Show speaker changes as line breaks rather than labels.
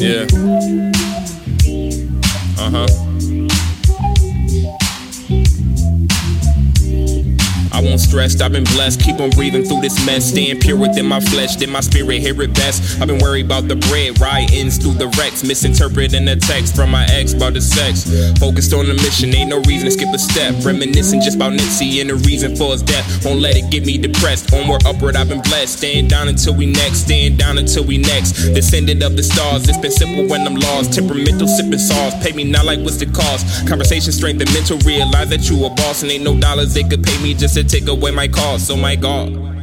Yeah. Uh huh. I won't stress, I've been blessed. Keep on breathing through this mess. Staying pure within my flesh. Did my spirit hear it best? I've been worried about the bread, writings through the Rex. Misinterpreting the text from my ex about the sex. Focused on the mission, ain't no reason to skip a step. Reminiscing just about Nipsey and the reason for his death. Won't let it get me depressed. Onward, upward, I've been blessed. Staying down until we next. Staying down until we next. Descended of the stars. It's been simple when I'm lost. Temperamental sipping sauce. Pay me not like what's the cost. Conversation strength and mental. Realize that you a boss and ain't no dollars they could pay me just to take away my cause. So my God.